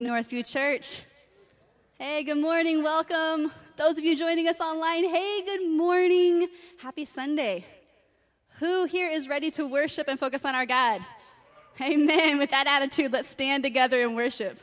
Northview Church. Hey, good morning. Welcome. Those of you joining us online, hey, good morning. Happy Sunday. Who here is ready to worship and focus on our God? Amen. With that attitude, let's stand together and worship.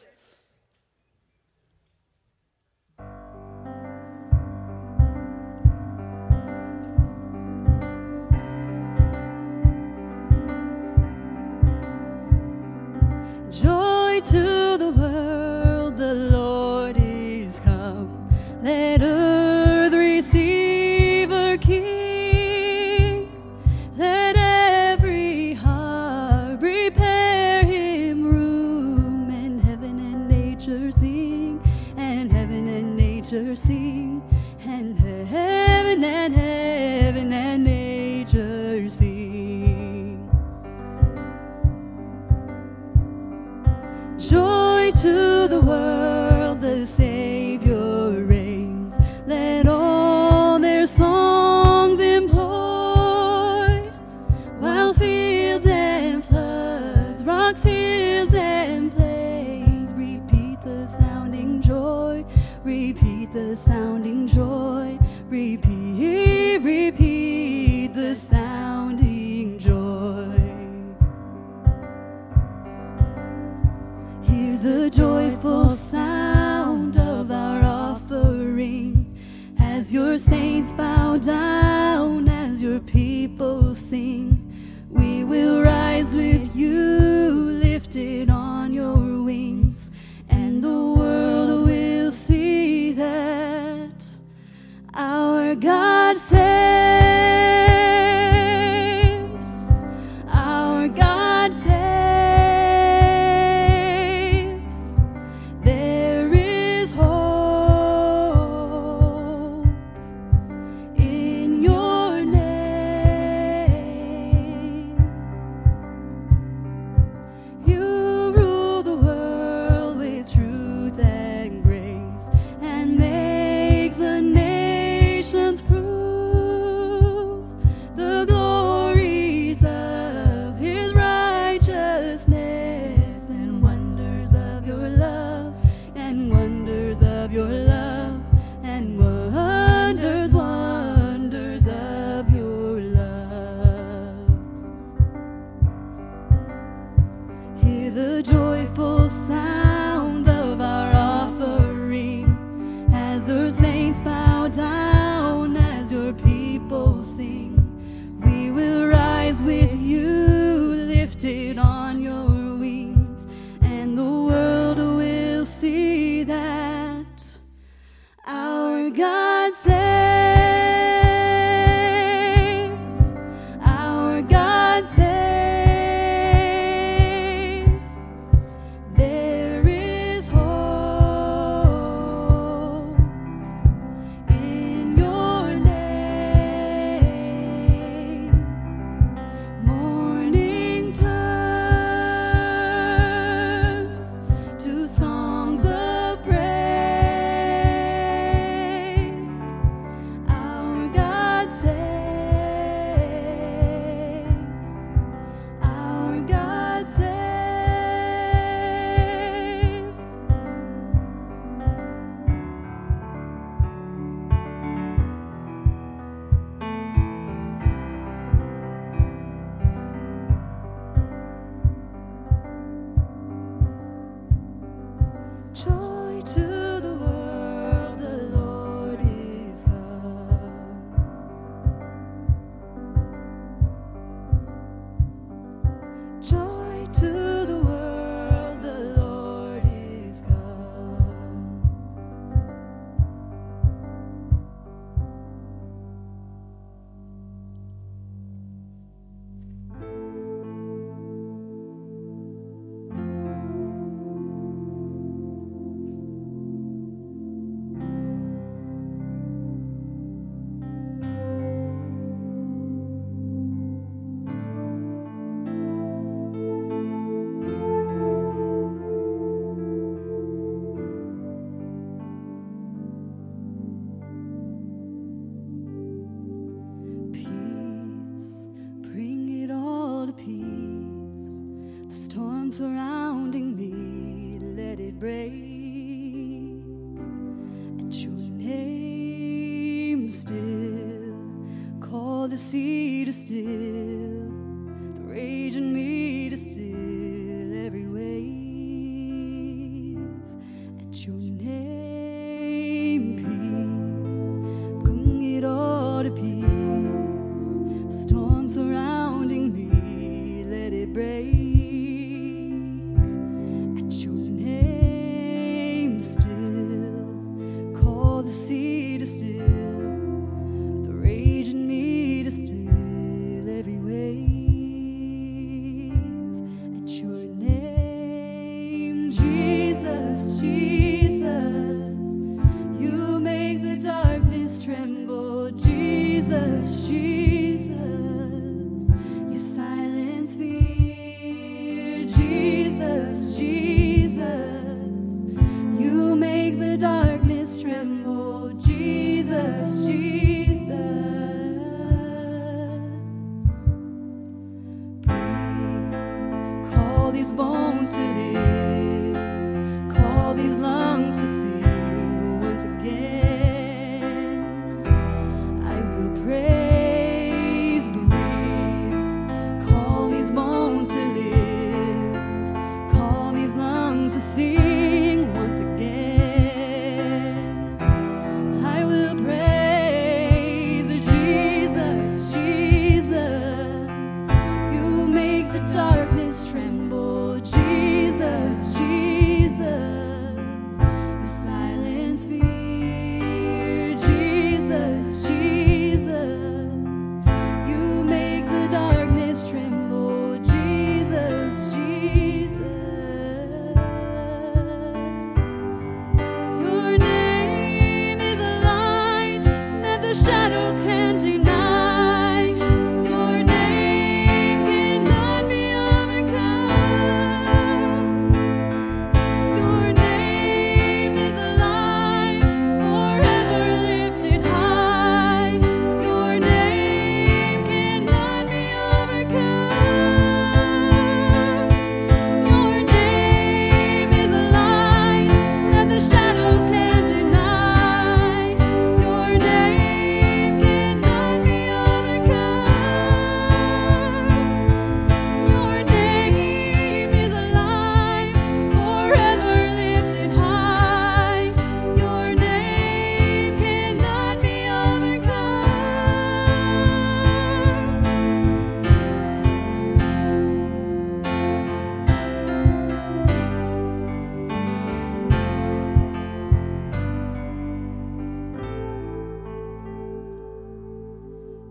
Darkness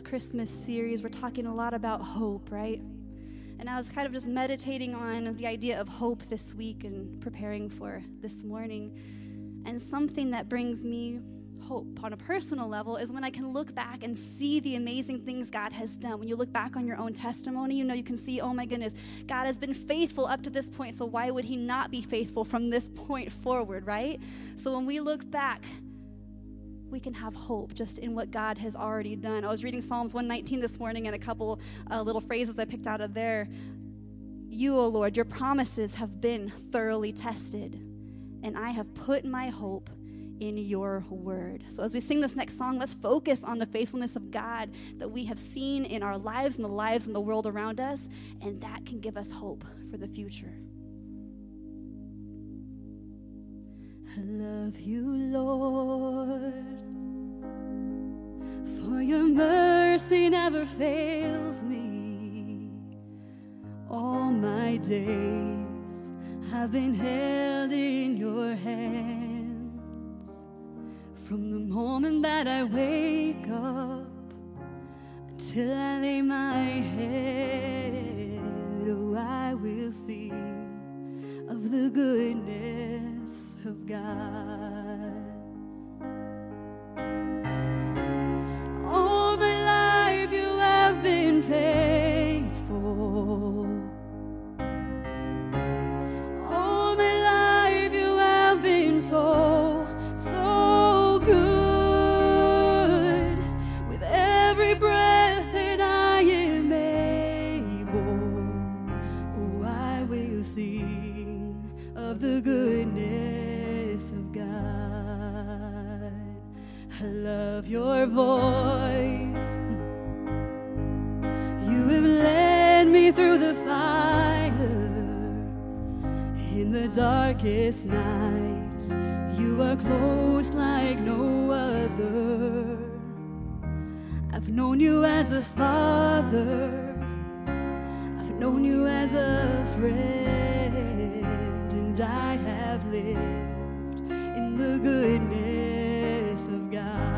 Christmas series. We're talking a lot about hope, right? And I was kind of just meditating on the idea of hope this week and preparing for this morning. And something that brings me hope on a personal level is when I can look back and see the amazing things God has done. When you look back on your own testimony, you know, you can see, oh my goodness, God has been faithful up to this point, so why would He not be faithful from this point forward, right? So when we look back, we can have hope just in what God has already done. I was reading Psalms 119 this morning and a couple uh, little phrases I picked out of there. You, O Lord, your promises have been thoroughly tested, and I have put my hope in your word. So, as we sing this next song, let's focus on the faithfulness of God that we have seen in our lives and the lives in the world around us, and that can give us hope for the future. I love you, Lord, for your mercy never fails me. All my days have been held in your hands. From the moment that I wake up till I lay my head, oh, I will sing of the goodness of God. Your voice. You have led me through the fire in the darkest night. You are close like no other. I've known you as a father. I've known you as a friend, and I have lived in the goodness of God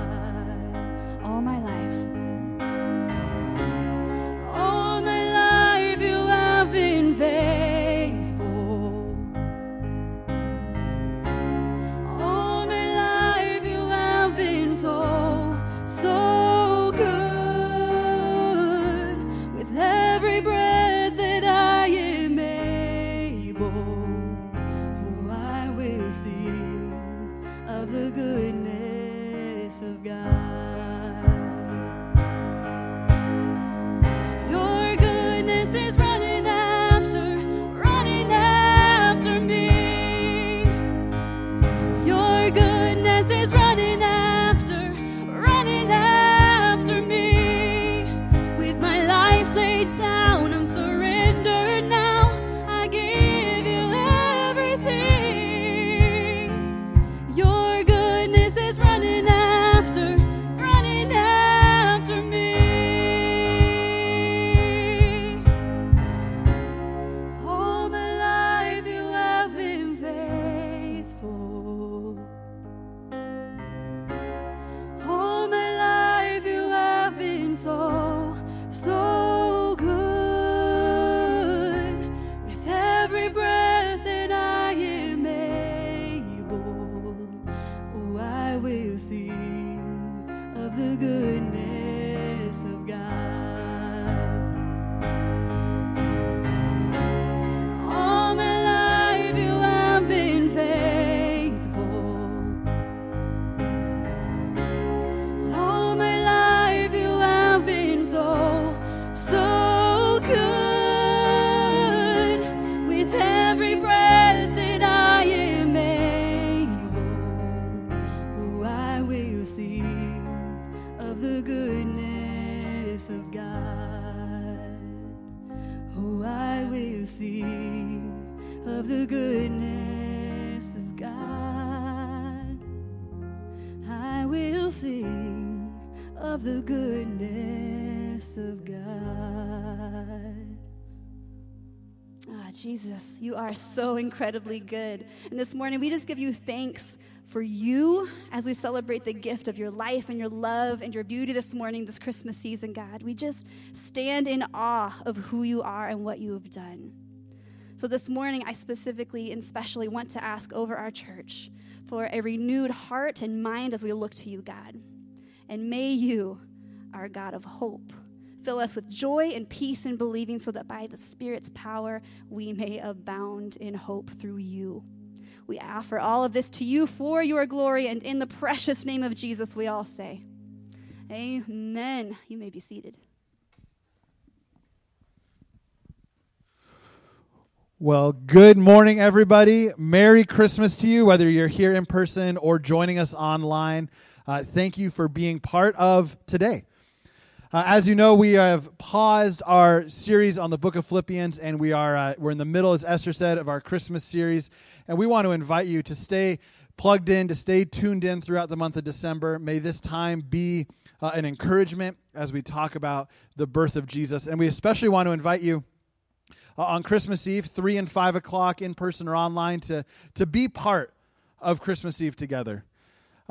You are so incredibly good. And this morning, we just give you thanks for you as we celebrate the gift of your life and your love and your beauty this morning, this Christmas season, God. We just stand in awe of who you are and what you have done. So this morning, I specifically and specially want to ask over our church for a renewed heart and mind as we look to you, God. And may you, our God of hope, fill us with joy and peace in believing so that by the Spirit's power we may abound in hope through you. We offer all of this to you for your glory, and in the precious name of Jesus, we all say, Amen. You may be seated. Well, good morning, everybody. Merry Christmas to you, whether you're here in person or joining us online. Uh, thank you for being part of today. Uh, as you know, we have paused our series on the book of Philippians, and we are uh, we're in the middle, as Esther said, of our Christmas series, and we want to invite you to stay plugged in, to stay tuned in throughout the month of December. May this time be uh, an encouragement as we talk about the birth of Jesus, and we especially want to invite you uh, on Christmas Eve, 3 and 5 o'clock, in person or online, to, to be part of Christmas Eve together.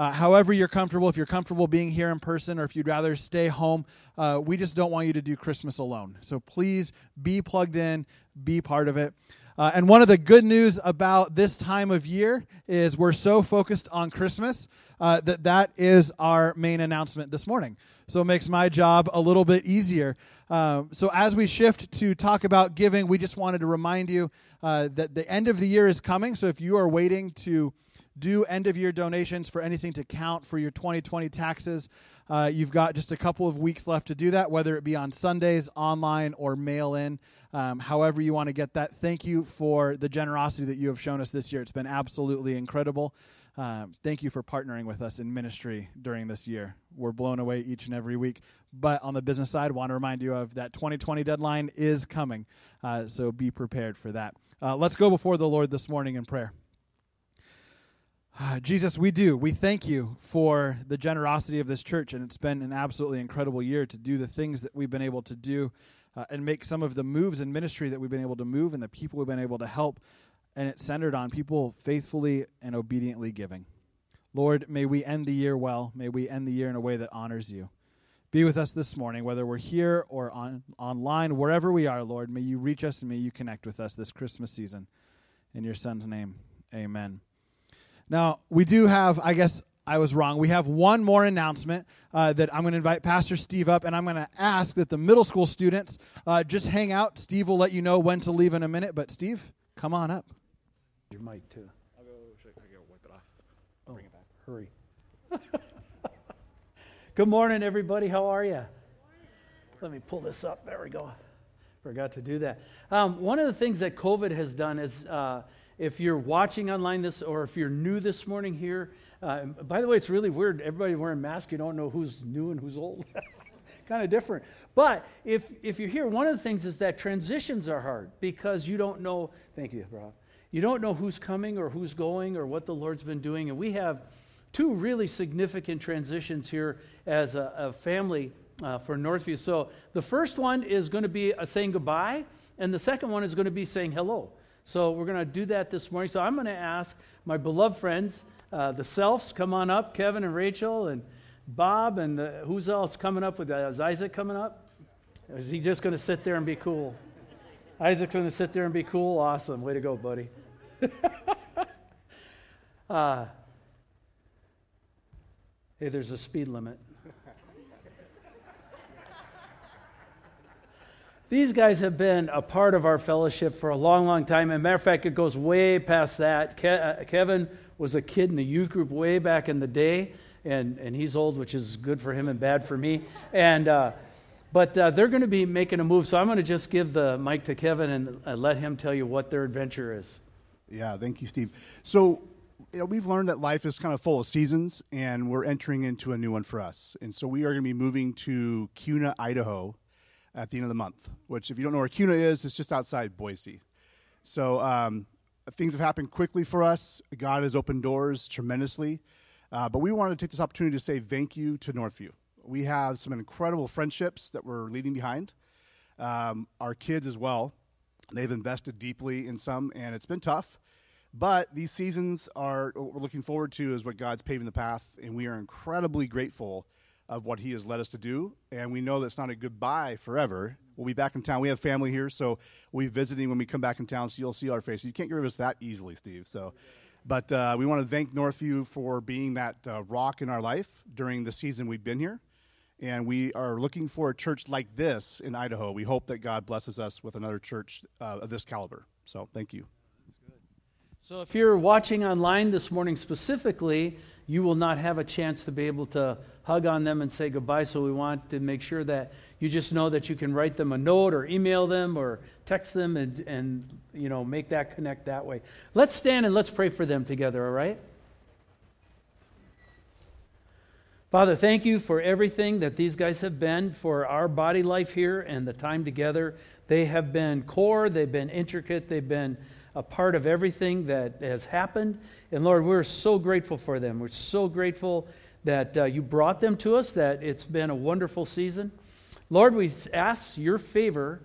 Uh, however, you're comfortable, if you're comfortable being here in person or if you'd rather stay home, uh, we just don't want you to do Christmas alone. So please be plugged in, be part of it. Uh, and one of the good news about this time of year is we're so focused on Christmas uh, that that is our main announcement this morning. So it makes my job a little bit easier. Uh, so as we shift to talk about giving, we just wanted to remind you uh, that the end of the year is coming. So if you are waiting to do end of year donations for anything to count for your 2020 taxes, uh, you've got just a couple of weeks left to do that, whether it be on Sundays, online, or mail in. Um, however, you want to get that. Thank you for the generosity that you have shown us this year. It's been absolutely incredible. Um, thank you for partnering with us in ministry during this year. We're blown away each and every week. But on the business side, want to remind you of that 2020 deadline is coming. Uh, so be prepared for that. Uh, let's go before the Lord this morning in prayer. Uh, Jesus, we do. We thank you for the generosity of this church, and it's been an absolutely incredible year to do the things that we've been able to do uh, and make some of the moves in ministry that we've been able to move and the people we've been able to help. And it's centered on people faithfully and obediently giving. Lord, may we end the year well. May we end the year in a way that honors you. Be with us this morning, whether we're here or on, online, wherever we are, Lord. May you reach us and may you connect with us this Christmas season. In your Son's name, amen. Now, we do have, I guess I was wrong. We have one more announcement uh, that I'm going to invite Pastor Steve up, and I'm going to ask that the middle school students uh, just hang out. Steve will let you know when to leave in a minute, but Steve, come on up. Your mic, too. I'll go, I go wipe it off. Oh, bring it back. Hurry. Good morning, everybody. How are you? Let me pull this up. There we go. Forgot to do that. Um, one of the things that COVID has done is uh, if you're watching online this, or if you're new this morning here, uh, by the way, it's really weird. Everybody wearing masks, you don't know who's new and who's old. kind of different. But if, if you're here, one of the things is that transitions are hard because you don't know. Thank you, Rob. You don't know who's coming or who's going or what the Lord's been doing. And we have two really significant transitions here as a, a family uh, for Northview. So the first one is going to be saying goodbye, and the second one is going to be saying hello. So we're going to do that this morning. So I'm going to ask my beloved friends, uh, the Selfs, come on up, Kevin and Rachel and Bob, and the, who's else coming up with that? Is Isaac coming up? Or is he just going to sit there and be cool? Isaac's going to sit there and be cool? Awesome. Way to go, buddy. uh, hey, there's a speed limit. These guys have been a part of our fellowship for a long, long time. As a matter of fact, it goes way past that. Ke- uh, Kevin was a kid in the youth group way back in the day, and, and he's old, which is good for him and bad for me. And uh, but uh, they're going to be making a move, so I'm going to just give the mic to Kevin and uh, let him tell you what their adventure is. Yeah, thank you, Steve. So you know, we've learned that life is kind of full of seasons, and we're entering into a new one for us. And so we are going to be moving to Kuna, Idaho at the end of the month, which, if you don't know where Kuna is, it's just outside Boise. So um, things have happened quickly for us. God has opened doors tremendously. Uh, but we wanted to take this opportunity to say thank you to Northview. We have some incredible friendships that we're leaving behind. Um, our kids as well. They've invested deeply in some, and it's been tough. But these seasons are what we're looking forward to is what God's paving the path, and we are incredibly grateful of what He has led us to do. And we know that's not a goodbye forever. We'll be back in town. We have family here, so we'll be visiting when we come back in town, so you'll see our faces. You can't get rid of us that easily, Steve. So, but uh, we want to thank Northview for being that uh, rock in our life during the season we've been here. And we are looking for a church like this in Idaho. We hope that God blesses us with another church uh, of this caliber. So, thank you. So, if you're watching online this morning specifically, you will not have a chance to be able to hug on them and say goodbye. So, we want to make sure that you just know that you can write them a note or email them or text them and, and you know, make that connect that way. Let's stand and let's pray for them together, all right? Father, thank you for everything that these guys have been for our body life here and the time together. They have been core, they've been intricate, they've been a part of everything that has happened. And Lord, we're so grateful for them. We're so grateful that uh, you brought them to us, that it's been a wonderful season. Lord, we ask your favor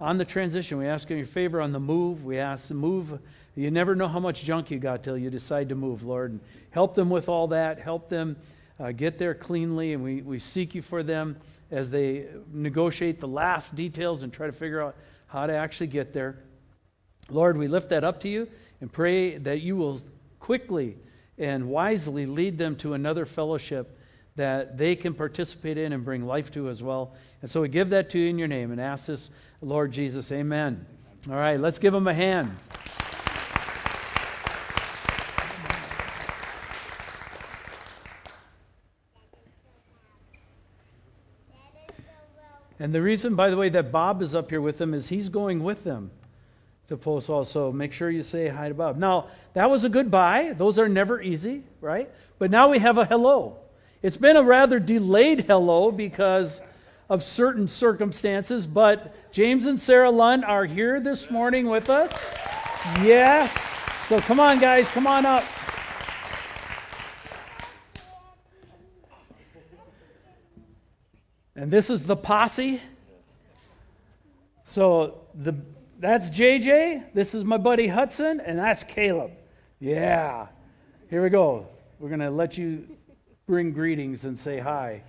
on the transition. We ask your favor on the move. We ask the move. You never know how much junk you got till you decide to move, Lord. And help them with all that. Help them uh, get there cleanly. And we, we seek you for them as they negotiate the last details and try to figure out how to actually get there. Lord, we lift that up to you and pray that you will quickly and wisely lead them to another fellowship that they can participate in and bring life to as well. And so we give that to you in your name and ask this, Lord Jesus. Amen. All right, let's give them a hand. And the reason, by the way, that Bob is up here with them is he's going with them to post also. Make sure you say hi to Bob. Now, that was a goodbye. Those are never easy, right? But now we have a hello. It's been a rather delayed hello because of certain circumstances, but James and Sarah Lund are here this morning with us. Yes. So come on, guys, come on up. And this is the posse. So the that's JJ, this is my buddy Hudson, and that's Caleb. Yeah. Here we go. We're going to let you bring greetings and say hi.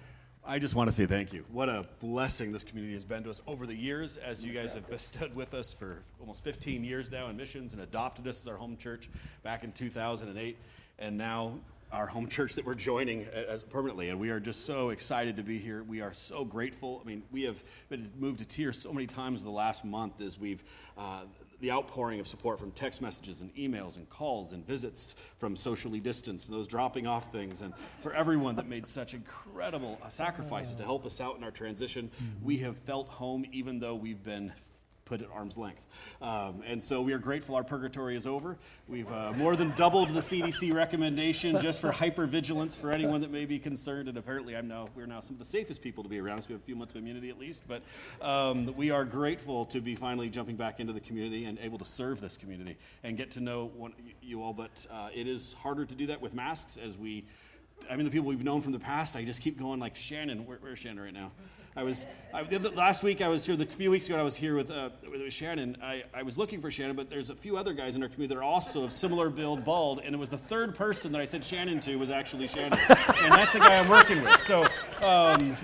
I just want to say thank you. What a blessing this community has been to us over the years as you guys have stood with us for almost 15 years now in missions and adopted us as our home church back in 2008. And now our home church that we're joining as permanently, and we are just so excited to be here. We are so grateful. I mean, we have been moved to tears so many times the last month as we've uh, the outpouring of support from text messages and emails and calls and visits from socially distanced and those dropping off things, and for everyone that made such incredible sacrifices to help us out in our transition. We have felt home even though we've been put at arm's length. Um, and so we are grateful our purgatory is over. We've uh, more than doubled the CDC recommendation just for hypervigilance for anyone that may be concerned. And apparently, I'm now we're now some of the safest people to be around. So we have a few months of immunity at least. But um, we are grateful to be finally jumping back into the community and able to serve this community and get to know one, you all. But uh, it is harder to do that with masks as we. I mean, the people we've known from the past, I just keep going like Shannon. Where, where's Shannon right now? I was I, the, last week. I was here. The few weeks ago, I was here with, uh, with Shannon. I, I was looking for Shannon, but there's a few other guys in our community that are also of similar build, bald, and it was the third person that I said Shannon to was actually Shannon, and that's the guy I'm working with. So um,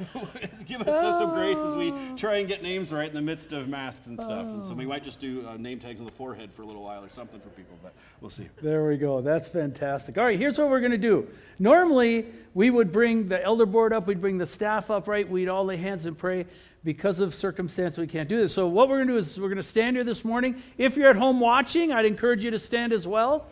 give us some grace as we try and get names right in the midst of masks and stuff. And so we might just do uh, name tags on the forehead for a little while or something for people, but we'll see. There we go. That's fantastic. All right, here's what we're going to do. Normally, we would bring the elder board up, we'd bring the staff up, right? We'd all lay hands and pray. Because of circumstance, we can't do this. So, what we're going to do is we're going to stand here this morning. If you're at home watching, I'd encourage you to stand as well.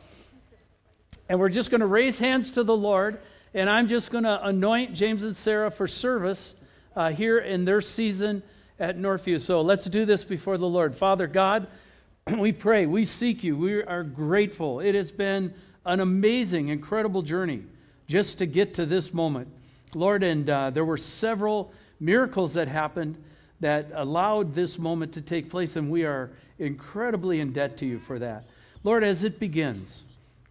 And we're just going to raise hands to the Lord. And I'm just going to anoint James and Sarah for service uh, here in their season at Northview. So, let's do this before the Lord. Father God, we pray, we seek you, we are grateful. It has been an amazing, incredible journey just to get to this moment. Lord, and uh, there were several miracles that happened that allowed this moment to take place, and we are incredibly in debt to you for that. Lord, as it begins,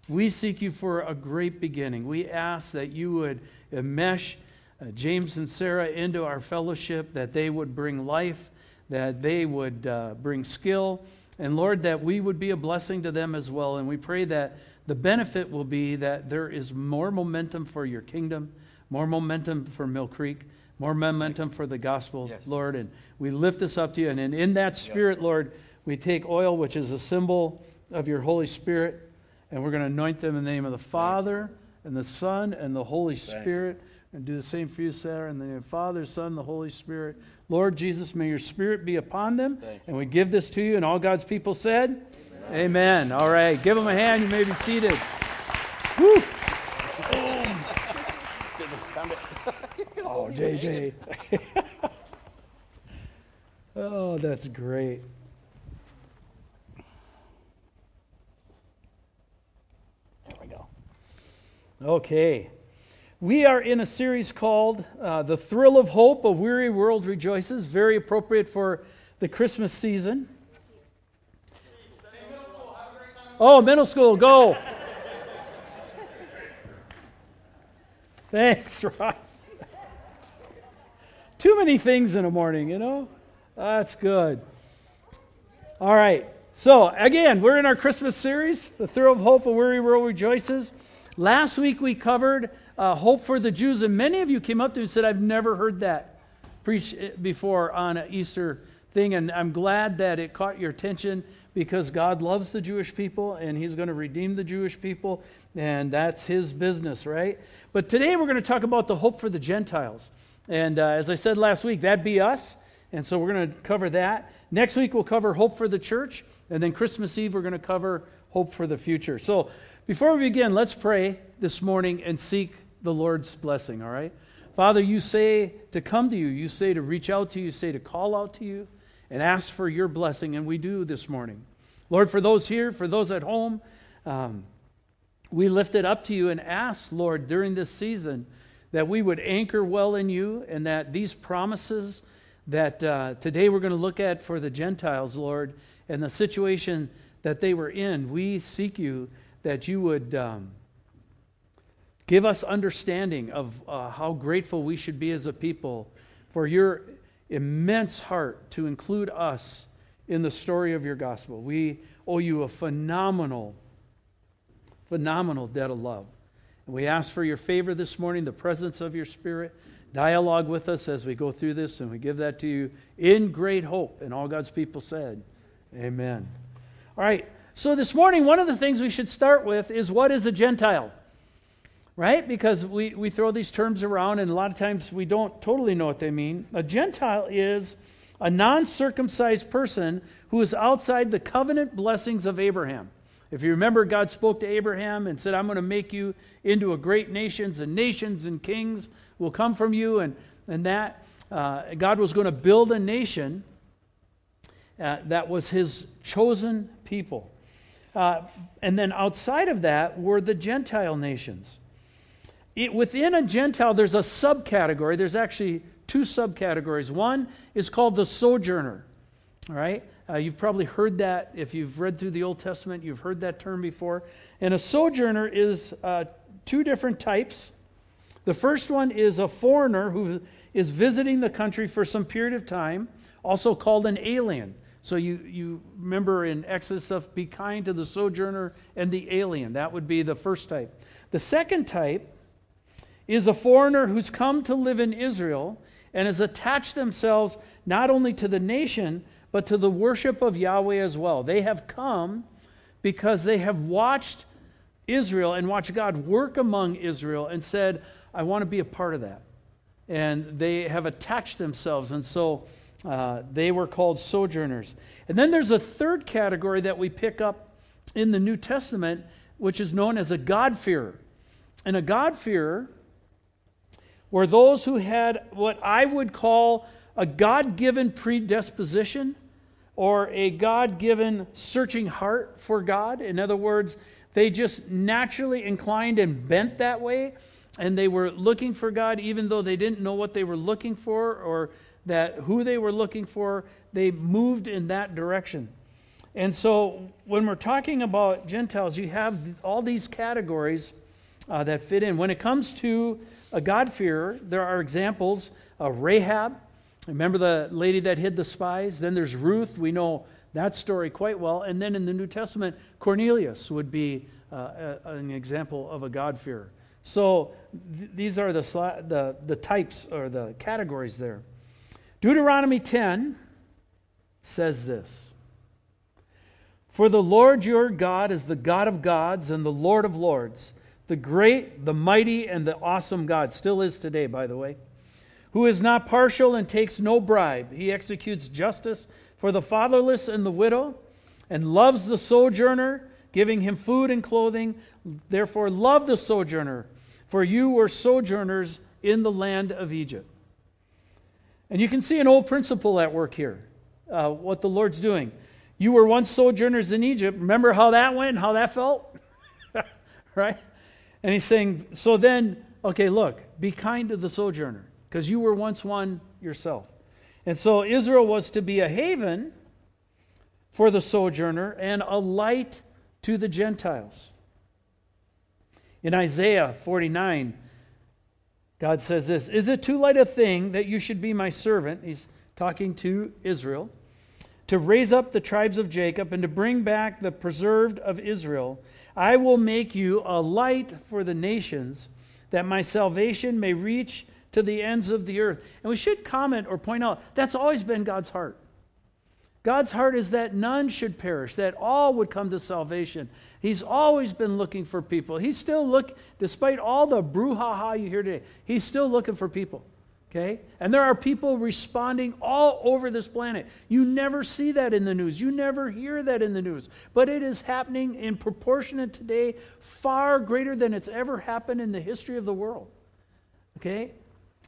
we seek you for a great beginning. We ask that you would mesh uh, James and Sarah into our fellowship, that they would bring life, that they would uh, bring skill, and Lord, that we would be a blessing to them as well. And we pray that the benefit will be that there is more momentum for your kingdom, more momentum for Mill Creek, more momentum for the gospel, yes. Lord. And we lift this up to you. And in, in that spirit, yes. Lord, we take oil, which is a symbol of your Holy Spirit, and we're going to anoint them in the name of the Father and the Son and the Holy Spirit. And do the same for you, Sarah, in the name of the Father, Son, the Holy Spirit. Lord Jesus, may your Spirit be upon them. And we give this to you. And all God's people said, Amen. All right. Give them a hand. You may be seated. Woo. oh, JJ. oh, that's great. There we go. Okay. We are in a series called uh, The Thrill of Hope, A Weary World Rejoices, very appropriate for the Christmas season. Oh, middle school, go. Thanks, Ron. Too many things in a morning, you know? That's good. All right. So, again, we're in our Christmas series, The Thrill of Hope, A Weary World Rejoices. Last week we covered uh, Hope for the Jews, and many of you came up to me and said, I've never heard that preached before on an Easter thing, and I'm glad that it caught your attention because God loves the Jewish people and He's going to redeem the Jewish people, and that's His business, right? But today we're going to talk about the hope for the Gentiles. And uh, as I said last week, that'd be us. And so we're going to cover that. Next week we'll cover hope for the church. And then Christmas Eve we're going to cover hope for the future. So before we begin, let's pray this morning and seek the Lord's blessing, all right? Father, you say to come to you, you say to reach out to you, you say to call out to you. and ask for your blessing, and we do this morning. Lord, for those here, for those at home, um, we lift it up to you and ask, Lord, during this season, that we would anchor well in you and that these promises that uh, today we're going to look at for the Gentiles, Lord, and the situation that they were in, we seek you that you would um, give us understanding of uh, how grateful we should be as a people for your immense heart to include us in the story of your gospel. We owe you a phenomenal, phenomenal debt of love. And we ask for your favor this morning, the presence of your Spirit. Dialogue with us as we go through this, and we give that to you in great hope. And all God's people said, Amen. All right, so this morning, one of the things we should start with is what is a Gentile? Right? Because we, we throw these terms around, and a lot of times we don't totally know what they mean. A Gentile is a non circumcised person who is outside the covenant blessings of Abraham. If you remember, God spoke to Abraham and said, I'm going to make you into a great nation, and nations and kings will come from you. And, and that uh, God was going to build a nation uh, that was his chosen people. Uh, and then outside of that were the Gentile nations. It, within a Gentile, there's a subcategory. There's actually two subcategories. One is called the sojourner. All right? Uh, you've probably heard that if you've read through the Old Testament, you've heard that term before. And a sojourner is uh, two different types. The first one is a foreigner who is visiting the country for some period of time, also called an alien. So you, you remember in Exodus of be kind to the sojourner and the alien. That would be the first type. The second type is a foreigner who's come to live in Israel and has attached themselves not only to the nation, but to the worship of Yahweh as well. They have come because they have watched Israel and watched God work among Israel and said, I want to be a part of that. And they have attached themselves. And so uh, they were called sojourners. And then there's a third category that we pick up in the New Testament, which is known as a God-fearer. And a God-fearer were those who had what I would call a God given predisposition or a God given searching heart for God. In other words, they just naturally inclined and bent that way, and they were looking for God even though they didn't know what they were looking for or that who they were looking for, they moved in that direction. And so when we're talking about Gentiles, you have all these categories uh, that fit in. When it comes to a God-fearer, there are examples of Rahab. Remember the lady that hid the spies? Then there's Ruth. We know that story quite well. And then in the New Testament, Cornelius would be uh, a, an example of a God-fearer. So th- these are the, the, the types or the categories there. Deuteronomy 10 says this For the Lord your God is the God of gods and the Lord of lords the great, the mighty, and the awesome God, still is today, by the way, who is not partial and takes no bribe. He executes justice for the fatherless and the widow, and loves the sojourner, giving him food and clothing. Therefore, love the sojourner, for you were sojourners in the land of Egypt. And you can see an old principle at work here, uh, what the Lord's doing. You were once sojourners in Egypt. Remember how that went, how that felt? right? And he's saying, so then, okay, look, be kind to the sojourner, because you were once one yourself. And so Israel was to be a haven for the sojourner and a light to the Gentiles. In Isaiah 49, God says this Is it too light a thing that you should be my servant? He's talking to Israel. To raise up the tribes of Jacob and to bring back the preserved of Israel I will make you a light for the nations, that my salvation may reach to the ends of the earth. And we should comment or point out that's always been God's heart. God's heart is that none should perish, that all would come to salvation. He's always been looking for people. He's still look, despite all the brouhaha you hear today, he's still looking for people. Okay? And there are people responding all over this planet. You never see that in the news. You never hear that in the news. But it is happening in proportionate today far greater than it's ever happened in the history of the world. Okay?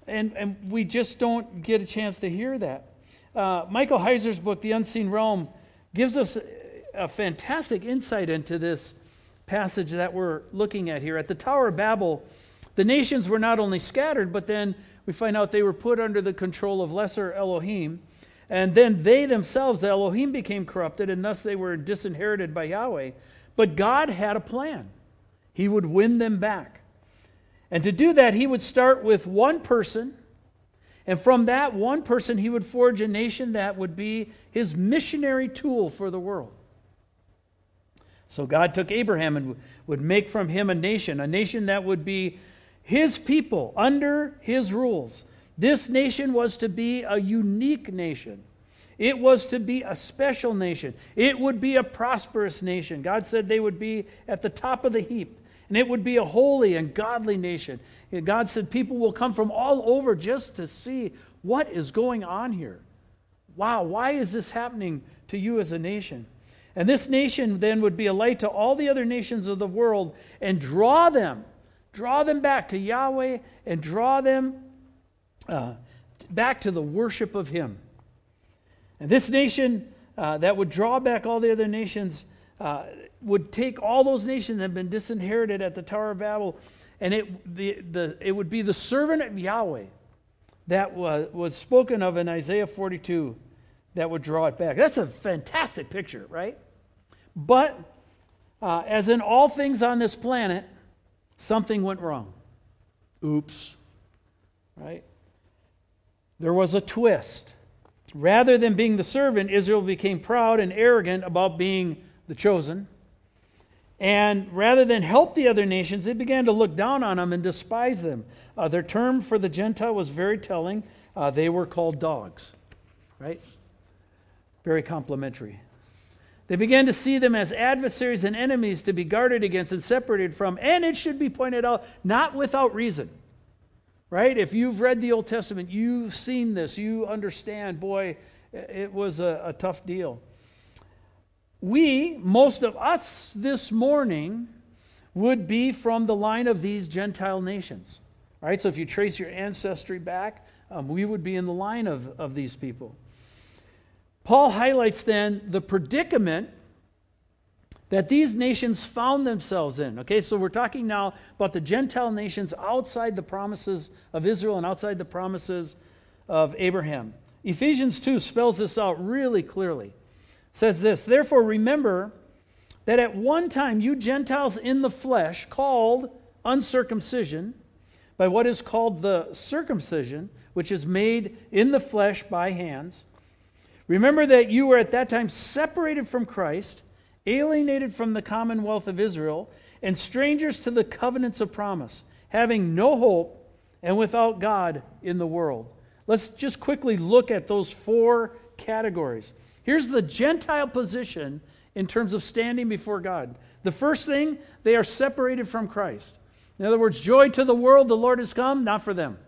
And, and we just don't get a chance to hear that. Uh, Michael Heiser's book, The Unseen Realm, gives us a fantastic insight into this passage that we're looking at here. At the Tower of Babel, the nations were not only scattered, but then we find out they were put under the control of lesser Elohim. And then they themselves, the Elohim, became corrupted, and thus they were disinherited by Yahweh. But God had a plan. He would win them back. And to do that, He would start with one person. And from that one person, He would forge a nation that would be His missionary tool for the world. So God took Abraham and would make from him a nation, a nation that would be his people under his rules. This nation was to be a unique nation. It was to be a special nation. It would be a prosperous nation. God said they would be at the top of the heap. And it would be a holy and godly nation. And God said people will come from all over just to see what is going on here. Wow, why is this happening to you as a nation? And this nation then would be a light to all the other nations of the world and draw them, draw them back to Yahweh and draw them uh, back to the worship of Him. And this nation uh, that would draw back all the other nations uh, would take all those nations that have been disinherited at the Tower of Babel, and it, the, the, it would be the servant of Yahweh that was, was spoken of in Isaiah 42 that would draw it back. That's a fantastic picture, right? But uh, as in all things on this planet, something went wrong. Oops. Right? There was a twist. Rather than being the servant, Israel became proud and arrogant about being the chosen. And rather than help the other nations, they began to look down on them and despise them. Uh, their term for the Gentile was very telling. Uh, they were called dogs, right? Very complimentary. They began to see them as adversaries and enemies to be guarded against and separated from. And it should be pointed out, not without reason. Right? If you've read the Old Testament, you've seen this, you understand, boy, it was a, a tough deal. We, most of us this morning, would be from the line of these Gentile nations. All right, so if you trace your ancestry back, um, we would be in the line of, of these people. Paul highlights then the predicament that these nations found themselves in. Okay, so we're talking now about the Gentile nations outside the promises of Israel and outside the promises of Abraham. Ephesians 2 spells this out really clearly. Says this, therefore remember that at one time you Gentiles in the flesh, called uncircumcision, by what is called the circumcision, which is made in the flesh by hands, Remember that you were at that time separated from Christ, alienated from the commonwealth of Israel, and strangers to the covenants of promise, having no hope and without God in the world. Let's just quickly look at those four categories. Here's the Gentile position in terms of standing before God. The first thing, they are separated from Christ. In other words, joy to the world, the Lord has come, not for them.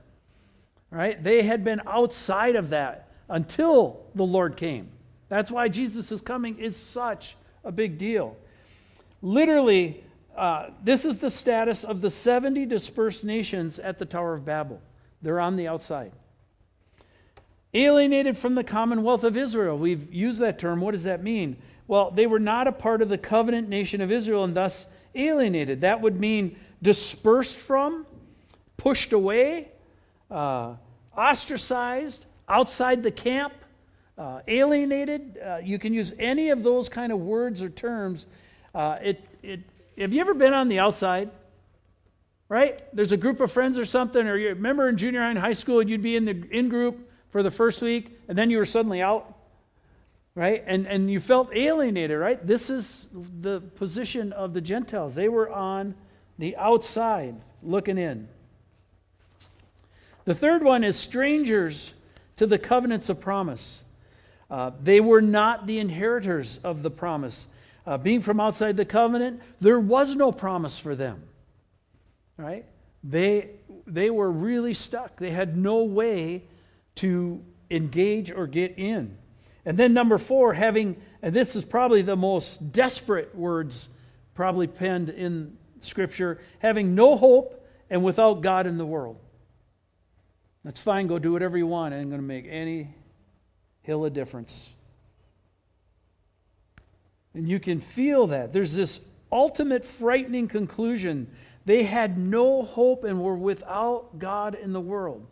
Right? They had been outside of that until the Lord came. That's why Jesus is coming is such a big deal. Literally, uh, this is the status of the 70 dispersed nations at the Tower of Babel. They're on the outside. Alienated from the commonwealth of Israel. We've used that term. What does that mean? Well, they were not a part of the covenant nation of Israel and thus alienated. That would mean dispersed from, pushed away, uh, ostracized, outside the camp, uh, alienated. Uh, you can use any of those kind of words or terms. Uh, it, it, have you ever been on the outside? Right? There's a group of friends or something, or you remember in junior high and high school, you'd be in the in group for the first week, and then you were suddenly out. Right? And, and you felt alienated, right? This is the position of the Gentiles. They were on the outside looking in. The third one is strangers to the covenants of promise. Uh, they were not the inheritors of the promise. Uh, being from outside the covenant, there was no promise for them. Right? They, they were really stuck. They had no way to engage or get in. And then, number four, having, and this is probably the most desperate words probably penned in Scripture, having no hope and without God in the world. That's fine. Go do whatever you want. I ain't going to make any hill of difference. And you can feel that. There's this ultimate frightening conclusion. They had no hope and were without God in the world.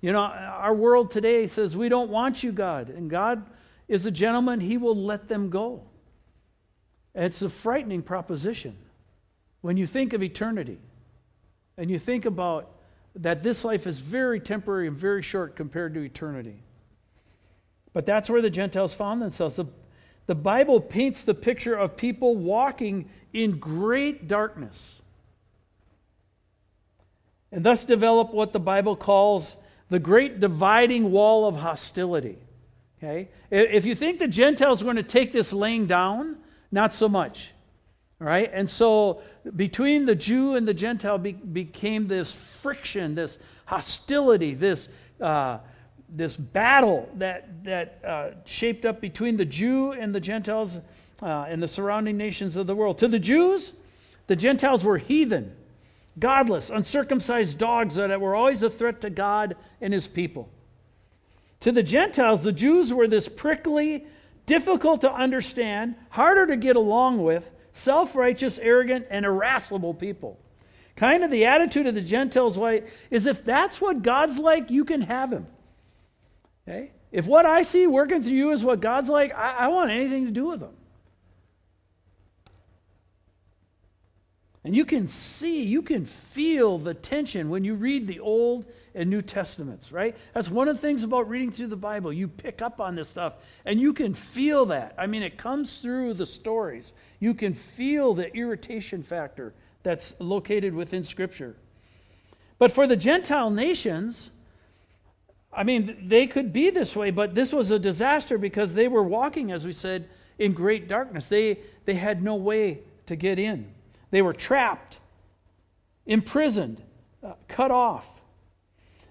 You know, our world today says, We don't want you, God. And God is a gentleman, He will let them go. And it's a frightening proposition when you think of eternity and you think about that this life is very temporary and very short compared to eternity. But that's where the Gentiles found themselves. The, the Bible paints the picture of people walking in great darkness and thus develop what the Bible calls the great dividing wall of hostility. Okay? If you think the Gentiles are going to take this laying down, not so much. All right? And so between the Jew and the Gentile be, became this friction, this hostility, this, uh, this battle that, that uh, shaped up between the Jew and the Gentiles uh, and the surrounding nations of the world. To the Jews, the Gentiles were heathen, godless, uncircumcised dogs that were always a threat to God and his people. To the Gentiles, the Jews were this prickly, difficult to understand, harder to get along with, self righteous, arrogant, and irascible people. Kind of the attitude of the Gentiles is if that's what God's like, you can have him. Okay? If what I see working through you is what God's like, I, I want anything to do with him. And you can see, you can feel the tension when you read the Old and New Testaments, right? That's one of the things about reading through the Bible. You pick up on this stuff and you can feel that. I mean, it comes through the stories. You can feel the irritation factor that's located within Scripture. But for the Gentile nations, I mean, they could be this way, but this was a disaster because they were walking, as we said, in great darkness. They, they had no way to get in. They were trapped, imprisoned, uh, cut off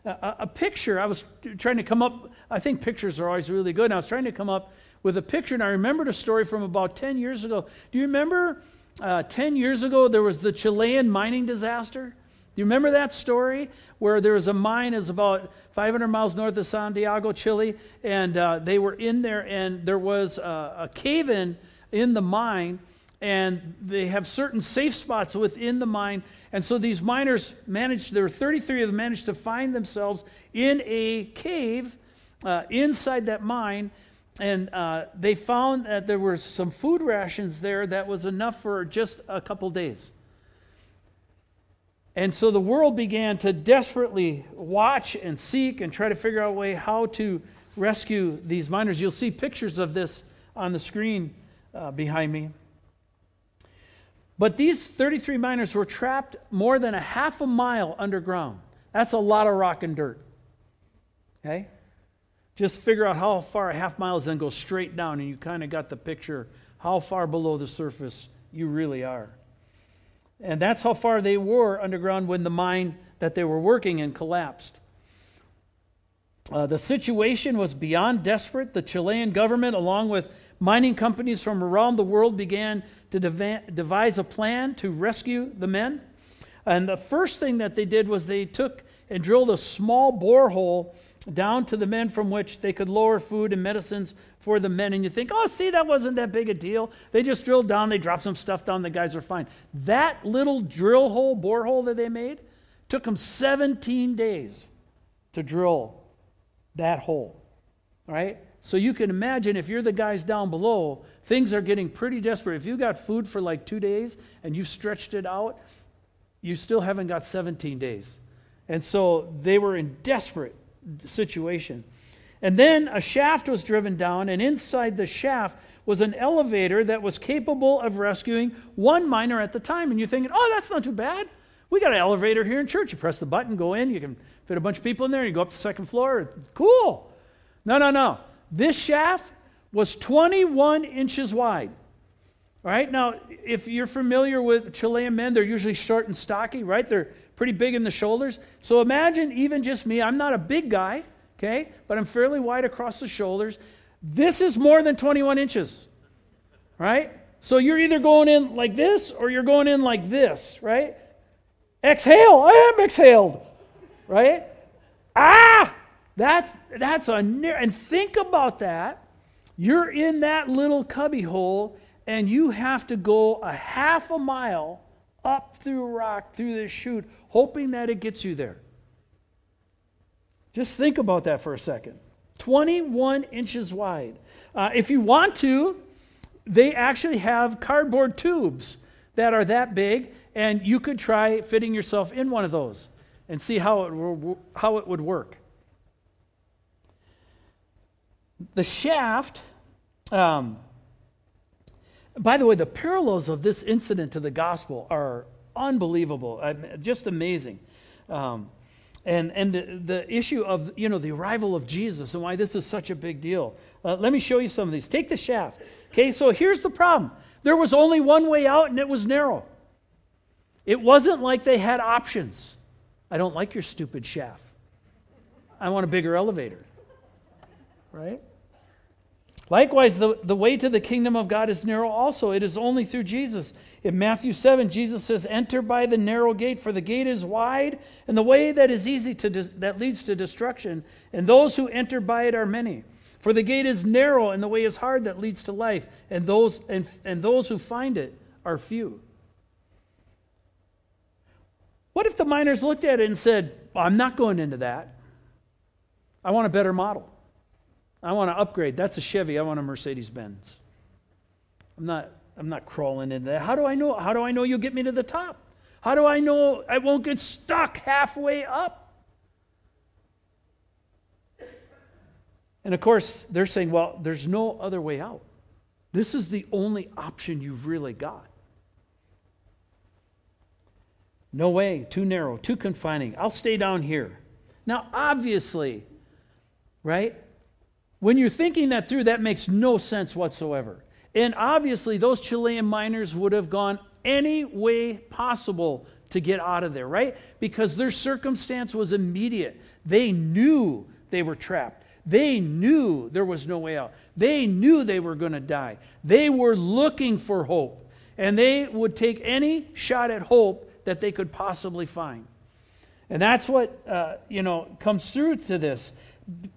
a, picture. I was trying to come up, I think pictures are always really good. And I was trying to come up with a picture, and I remembered a story from about 10 years ago. Do you remember uh, 10 years ago there was the Chilean mining disaster? Do you remember that story where there was a mine is about 500 miles north of Santiago, Chile, and uh, they were in there, and there was a, a cave in in the mine, and they have certain safe spots within the mine and so these miners managed, there were 33 of them, managed to find themselves in a cave uh, inside that mine. And uh, they found that there were some food rations there that was enough for just a couple days. And so the world began to desperately watch and seek and try to figure out a way how to rescue these miners. You'll see pictures of this on the screen uh, behind me. But these 33 miners were trapped more than a half a mile underground. That's a lot of rock and dirt. Okay? Just figure out how far a half mile is, then go straight down, and you kind of got the picture how far below the surface you really are. And that's how far they were underground when the mine that they were working in collapsed. Uh, the situation was beyond desperate. The Chilean government, along with mining companies from around the world, began to devise a plan to rescue the men. And the first thing that they did was they took and drilled a small borehole down to the men from which they could lower food and medicines for the men. And you think, oh, see, that wasn't that big a deal. They just drilled down, they dropped some stuff down, the guys are fine. That little drill hole, borehole that they made, took them 17 days to drill that hole. Right? So you can imagine if you're the guys down below, things are getting pretty desperate. If you got food for like two days and you've stretched it out, you still haven't got 17 days. And so they were in desperate situation. And then a shaft was driven down, and inside the shaft was an elevator that was capable of rescuing one miner at the time. And you're thinking, oh, that's not too bad. We got an elevator here in church. You press the button, go in, you can fit a bunch of people in there, you go up to the second floor. Cool. No, no, no. This shaft was 21 inches wide. All right, now, if you're familiar with Chilean men, they're usually short and stocky, right? They're pretty big in the shoulders. So imagine even just me, I'm not a big guy, okay, but I'm fairly wide across the shoulders. This is more than 21 inches, right? So you're either going in like this or you're going in like this, right? Exhale, I am exhaled, right? Ah! That's, that's a near, and think about that. You're in that little cubby hole, and you have to go a half a mile up through a rock, through this chute, hoping that it gets you there. Just think about that for a second. 21 inches wide. Uh, if you want to, they actually have cardboard tubes that are that big, and you could try fitting yourself in one of those and see how it, how it would work. The shaft, um, by the way, the parallels of this incident to the gospel are unbelievable, just amazing. Um, and and the, the issue of you know the arrival of Jesus and why this is such a big deal. Uh, let me show you some of these. Take the shaft. Okay, so here's the problem. There was only one way out, and it was narrow. It wasn't like they had options. I don't like your stupid shaft. I want a bigger elevator. Right? Likewise, the, the way to the kingdom of God is narrow also. It is only through Jesus. In Matthew 7, Jesus says, Enter by the narrow gate, for the gate is wide, and the way that is easy to de- that leads to destruction, and those who enter by it are many. For the gate is narrow, and the way is hard that leads to life, and those, and, and those who find it are few. What if the miners looked at it and said, I'm not going into that? I want a better model. I want to upgrade. That's a Chevy. I want a Mercedes Benz. I'm not, I'm not crawling into that. How do I know? How do I know you'll get me to the top? How do I know I won't get stuck halfway up? And of course, they're saying, well, there's no other way out. This is the only option you've really got. No way, too narrow, too confining. I'll stay down here. Now, obviously, right? When you're thinking that through, that makes no sense whatsoever. And obviously, those Chilean miners would have gone any way possible to get out of there, right? Because their circumstance was immediate. They knew they were trapped. They knew there was no way out. They knew they were going to die. They were looking for hope. And they would take any shot at hope that they could possibly find. And that's what, uh, you know, comes through to this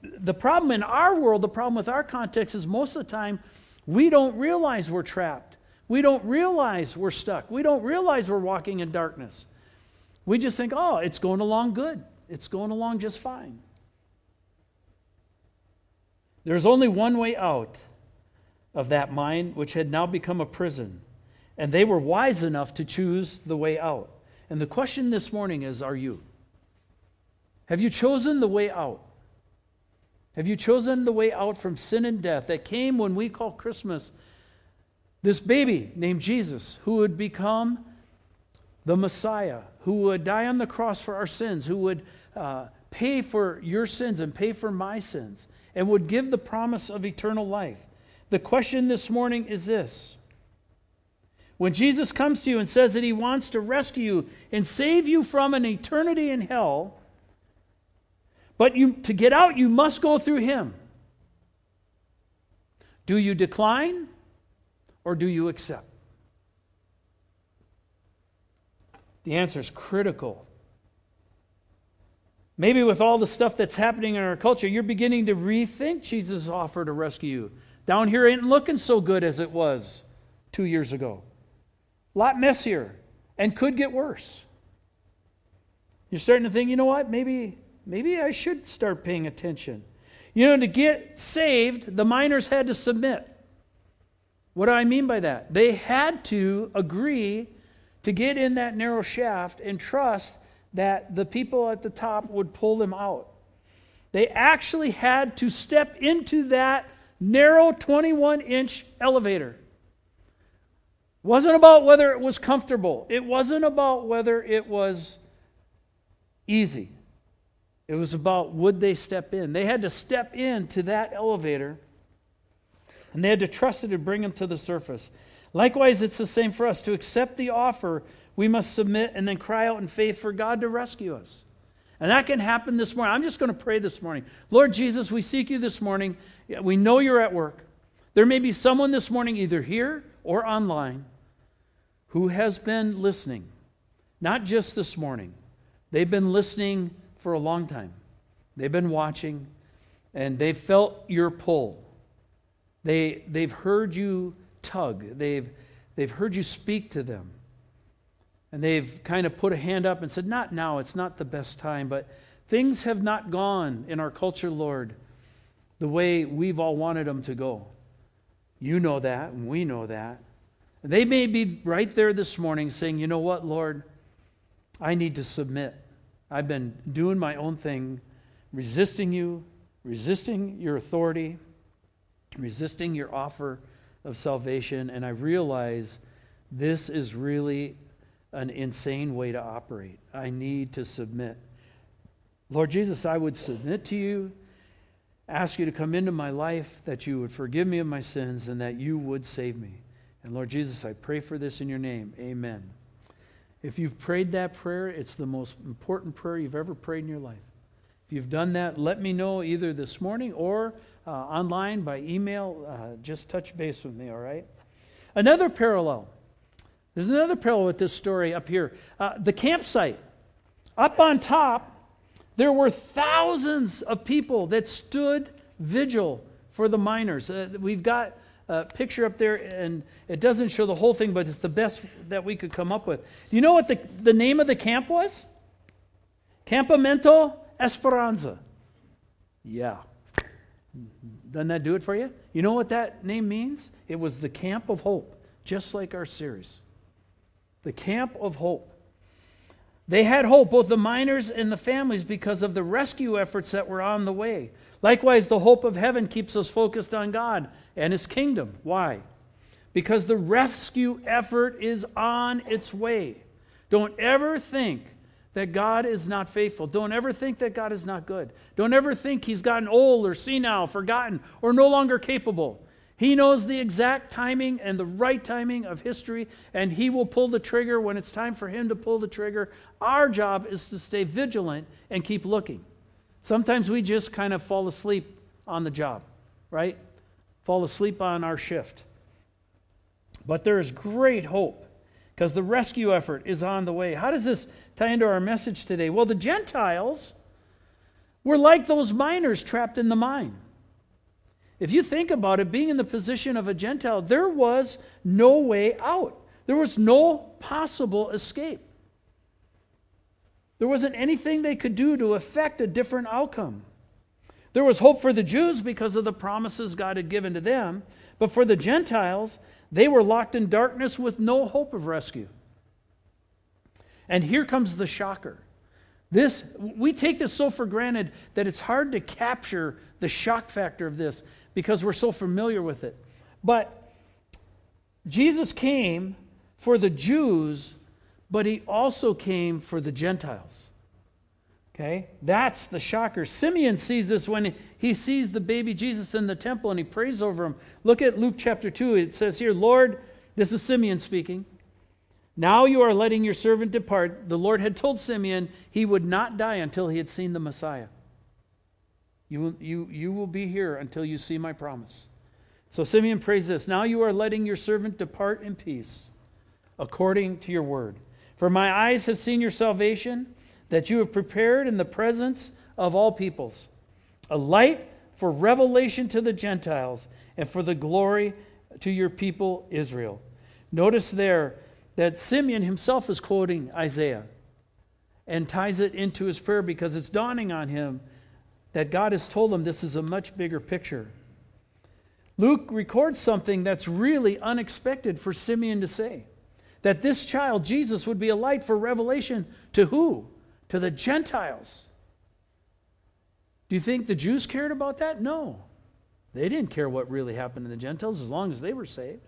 the problem in our world, the problem with our context is most of the time we don't realize we're trapped. We don't realize we're stuck. We don't realize we're walking in darkness. We just think, oh, it's going along good. It's going along just fine. There's only one way out of that mind, which had now become a prison. And they were wise enough to choose the way out. And the question this morning is are you? Have you chosen the way out? Have you chosen the way out from sin and death that came when we call Christmas this baby named Jesus who would become the Messiah, who would die on the cross for our sins, who would uh, pay for your sins and pay for my sins, and would give the promise of eternal life? The question this morning is this. When Jesus comes to you and says that he wants to rescue you and save you from an eternity in hell, but you, to get out, you must go through him. Do you decline or do you accept? The answer is critical. Maybe with all the stuff that's happening in our culture, you're beginning to rethink Jesus' offer to rescue you. Down here ain't looking so good as it was two years ago. A lot messier and could get worse. You're starting to think, you know what? Maybe maybe I should start paying attention. You know, to get saved, the miners had to submit. What do I mean by that? They had to agree to get in that narrow shaft and trust that the people at the top would pull them out. They actually had to step into that narrow 21 inch elevator. Wasn't about whether it was comfortable. It wasn't about whether it was easy. It was about would they step in. They had to step into that elevator and they had to trust it to bring them to the surface. Likewise, it's the same for us. To accept the offer, we must submit and then cry out in faith for God to rescue us. And that can happen this morning. I'm just going to pray this morning. Lord Jesus, we seek you this morning. We know you're at work. There may be someone this morning, either here or online, who has been listening. Not just this morning, they've been listening for a long time. They've been watching and they've felt your pull. They, they've heard you tug. They've, they've heard you speak to them. And they've kind of put a hand up and said, Not now, it's not the best time, but things have not gone in our culture, Lord, the way we've all wanted them to go. You know that, and we know that. They may be right there this morning saying, You know what, Lord? I need to submit. I've been doing my own thing, resisting you, resisting your authority, resisting your offer of salvation, and I realize this is really an insane way to operate. I need to submit. Lord Jesus, I would submit to you, ask you to come into my life, that you would forgive me of my sins, and that you would save me. And Lord Jesus, I pray for this in your name. Amen. If you've prayed that prayer, it's the most important prayer you've ever prayed in your life. If you've done that, let me know either this morning or uh, online by email. Uh, just touch base with me, all right? Another parallel. There's another parallel with this story up here. Uh, the campsite. Up on top, there were thousands of people that stood vigil for the miners. Uh, we've got a picture up there, and it doesn't show the whole thing, but it's the best that we could come up with. Do you know what the, the name of the camp was? Campamento Esperanza. Yeah. Doesn't that do it for you? You know what that name means? It was the camp of hope, just like our series. The camp of hope. They had hope, both the miners and the families, because of the rescue efforts that were on the way. Likewise, the hope of heaven keeps us focused on God and His kingdom. Why? Because the rescue effort is on its way. Don't ever think that God is not faithful. Don't ever think that God is not good. Don't ever think He's gotten old or senile, forgotten, or no longer capable. He knows the exact timing and the right timing of history, and He will pull the trigger when it's time for Him to pull the trigger. Our job is to stay vigilant and keep looking. Sometimes we just kind of fall asleep on the job, right? Fall asleep on our shift. But there is great hope because the rescue effort is on the way. How does this tie into our message today? Well, the Gentiles were like those miners trapped in the mine. If you think about it, being in the position of a Gentile, there was no way out. There was no possible escape. There wasn't anything they could do to affect a different outcome. There was hope for the Jews because of the promises God had given to them, but for the Gentiles, they were locked in darkness with no hope of rescue. And here comes the shocker. This we take this so for granted that it's hard to capture the shock factor of this because we're so familiar with it. But Jesus came for the Jews, but he also came for the Gentiles. Okay? That's the shocker. Simeon sees this when he sees the baby Jesus in the temple and he prays over him. Look at Luke chapter 2. It says here, Lord, this is Simeon speaking. Now you are letting your servant depart. The Lord had told Simeon he would not die until he had seen the Messiah. You will, you, you will be here until you see my promise. So Simeon prays this Now you are letting your servant depart in peace, according to your word. For my eyes have seen your salvation, that you have prepared in the presence of all peoples, a light for revelation to the Gentiles and for the glory to your people Israel. Notice there that Simeon himself is quoting Isaiah and ties it into his prayer because it's dawning on him that God has told him this is a much bigger picture. Luke records something that's really unexpected for Simeon to say that this child, Jesus, would be a light for revelation to who? To the Gentiles. Do you think the Jews cared about that? No. They didn't care what really happened to the Gentiles as long as they were saved.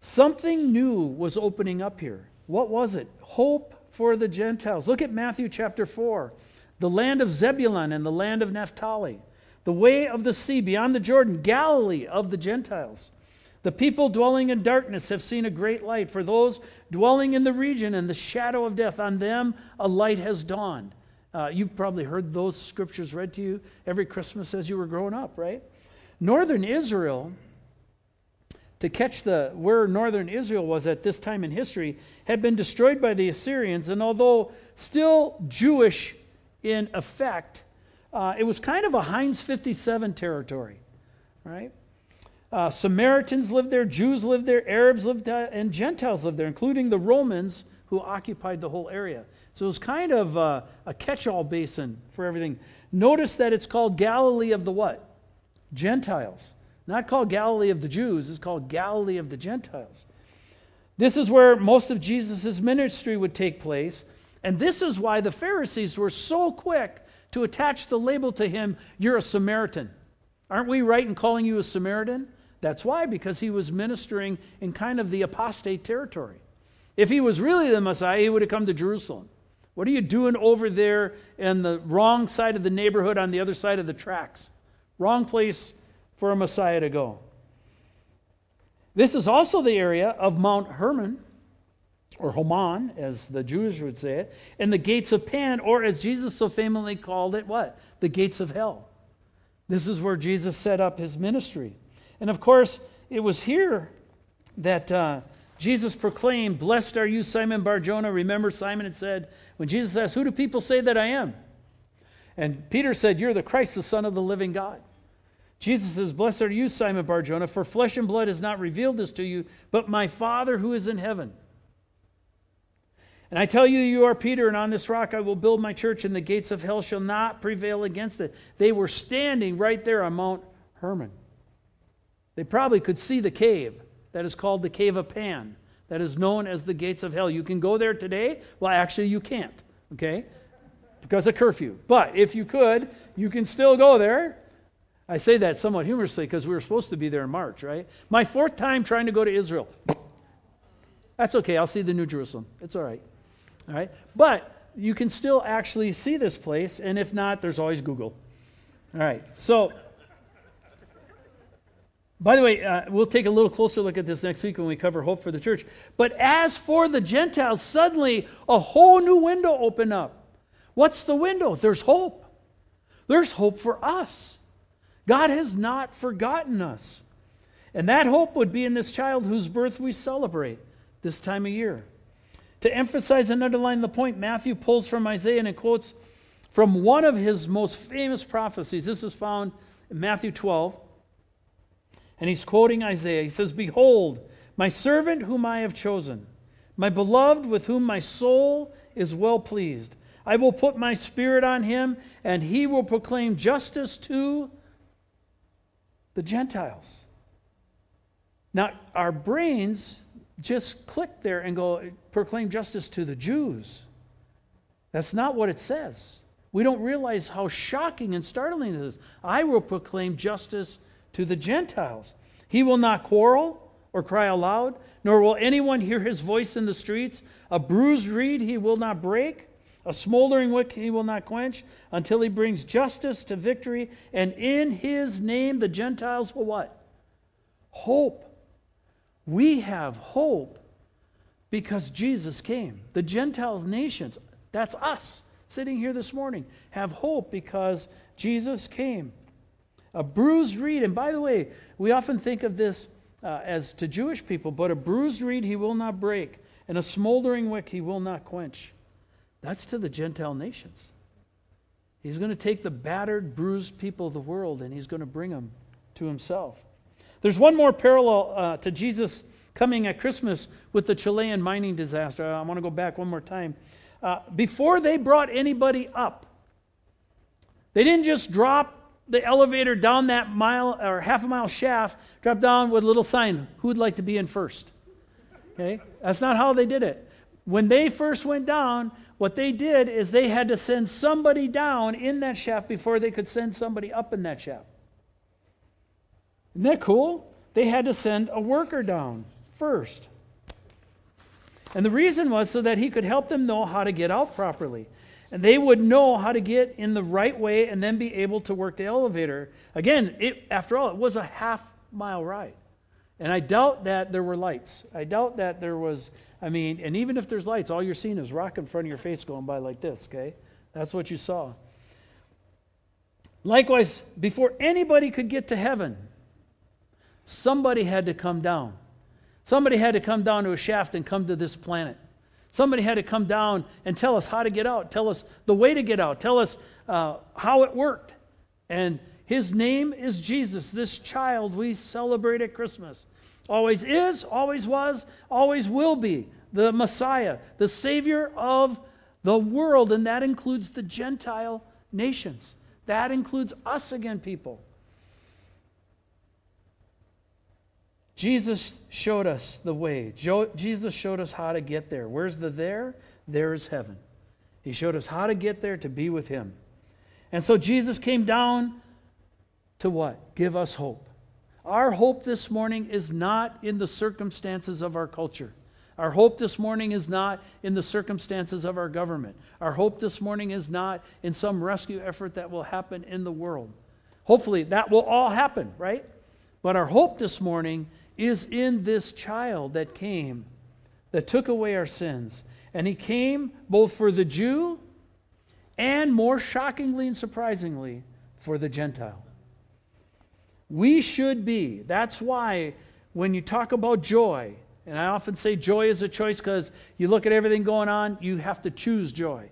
Something new was opening up here. What was it? Hope for the Gentiles. Look at Matthew chapter 4 the land of Zebulun and the land of Naphtali, the way of the sea beyond the Jordan, Galilee of the Gentiles. The people dwelling in darkness have seen a great light. For those dwelling in the region and the shadow of death, on them a light has dawned. Uh, you've probably heard those scriptures read to you every Christmas as you were growing up, right? Northern Israel, to catch the where northern Israel was at this time in history, had been destroyed by the Assyrians, and although still Jewish in effect, uh, it was kind of a Heinz 57 territory, right? Uh, Samaritans lived there, Jews lived there, Arabs lived there, and Gentiles lived there, including the Romans who occupied the whole area. So it was kind of uh, a catch all basin for everything. Notice that it's called Galilee of the what? Gentiles. Not called Galilee of the Jews, it's called Galilee of the Gentiles. This is where most of Jesus' ministry would take place. And this is why the Pharisees were so quick to attach the label to him, You're a Samaritan. Aren't we right in calling you a Samaritan? That's why, because he was ministering in kind of the apostate territory. If he was really the Messiah, he would have come to Jerusalem. What are you doing over there in the wrong side of the neighborhood on the other side of the tracks? Wrong place for a Messiah to go. This is also the area of Mount Hermon, or Homan, as the Jews would say it, and the gates of Pan, or as Jesus so famously called it, what? The gates of hell. This is where Jesus set up his ministry. And of course, it was here that uh, Jesus proclaimed, Blessed are you, Simon Barjona. Remember, Simon had said, when Jesus asked, Who do people say that I am? And Peter said, You're the Christ, the Son of the living God. Jesus says, Blessed are you, Simon Barjona, for flesh and blood has not revealed this to you, but my Father who is in heaven. And I tell you, you are Peter, and on this rock I will build my church, and the gates of hell shall not prevail against it. They were standing right there on Mount Hermon. They probably could see the cave that is called the Cave of Pan, that is known as the gates of hell. You can go there today. Well, actually, you can't, okay? Because of curfew. But if you could, you can still go there. I say that somewhat humorously because we were supposed to be there in March, right? My fourth time trying to go to Israel. That's okay. I'll see the New Jerusalem. It's all right. All right? But you can still actually see this place, and if not, there's always Google. All right. So, by the way, uh, we'll take a little closer look at this next week when we cover hope for the church. But as for the Gentiles, suddenly a whole new window opened up. What's the window? There's hope. There's hope for us. God has not forgotten us. And that hope would be in this child whose birth we celebrate this time of year. To emphasize and underline the point, Matthew pulls from Isaiah and quotes from one of his most famous prophecies. This is found in Matthew 12. And he's quoting Isaiah. He says, Behold, my servant whom I have chosen, my beloved with whom my soul is well pleased. I will put my spirit on him, and he will proclaim justice to the Gentiles. Now, our brains just click there and go, proclaim justice to the Jews. That's not what it says. We don't realize how shocking and startling it is. I will proclaim justice to the Gentiles. He will not quarrel or cry aloud, nor will anyone hear his voice in the streets. A bruised reed he will not break, a smoldering wick he will not quench, until he brings justice to victory. And in his name the Gentiles will what? Hope. We have hope because Jesus came. The Gentile nations, that's us sitting here this morning, have hope because Jesus came. A bruised reed, and by the way, we often think of this uh, as to Jewish people, but a bruised reed he will not break, and a smoldering wick he will not quench. That's to the Gentile nations. He's going to take the battered, bruised people of the world and he's going to bring them to himself. There's one more parallel uh, to Jesus coming at Christmas with the Chilean mining disaster. I want to go back one more time. Uh, before they brought anybody up, they didn't just drop the elevator down that mile or half a mile shaft, drop down with a little sign, who would like to be in first? Okay? That's not how they did it. When they first went down, what they did is they had to send somebody down in that shaft before they could send somebody up in that shaft. Isn't that cool? They had to send a worker down first. And the reason was so that he could help them know how to get out properly. And they would know how to get in the right way and then be able to work the elevator. Again, it, after all, it was a half mile ride. And I doubt that there were lights. I doubt that there was, I mean, and even if there's lights, all you're seeing is rock in front of your face going by like this, okay? That's what you saw. Likewise, before anybody could get to heaven, somebody had to come down. Somebody had to come down to a shaft and come to this planet. Somebody had to come down and tell us how to get out, tell us the way to get out, tell us uh, how it worked. And his name is Jesus, this child we celebrate at Christmas. Always is, always was, always will be the Messiah, the Savior of the world, and that includes the Gentile nations. That includes us again, people. Jesus showed us the way. Jesus showed us how to get there. Where's the there? There is heaven. He showed us how to get there to be with Him. And so Jesus came down to what? Give us hope. Our hope this morning is not in the circumstances of our culture. Our hope this morning is not in the circumstances of our government. Our hope this morning is not in some rescue effort that will happen in the world. Hopefully, that will all happen, right? But our hope this morning is in this child that came, that took away our sins. And he came both for the Jew and, more shockingly and surprisingly, for the Gentile. We should be. That's why when you talk about joy, and I often say joy is a choice because you look at everything going on, you have to choose joy,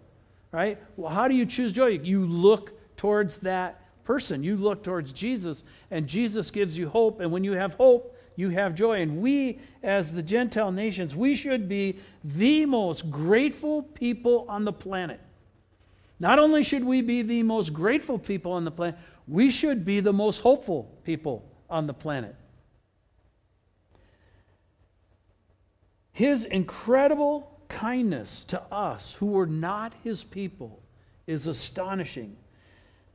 right? Well, how do you choose joy? You look towards that person, you look towards Jesus, and Jesus gives you hope. And when you have hope, you have joy. And we, as the Gentile nations, we should be the most grateful people on the planet. Not only should we be the most grateful people on the planet, we should be the most hopeful people on the planet. His incredible kindness to us who were not his people is astonishing.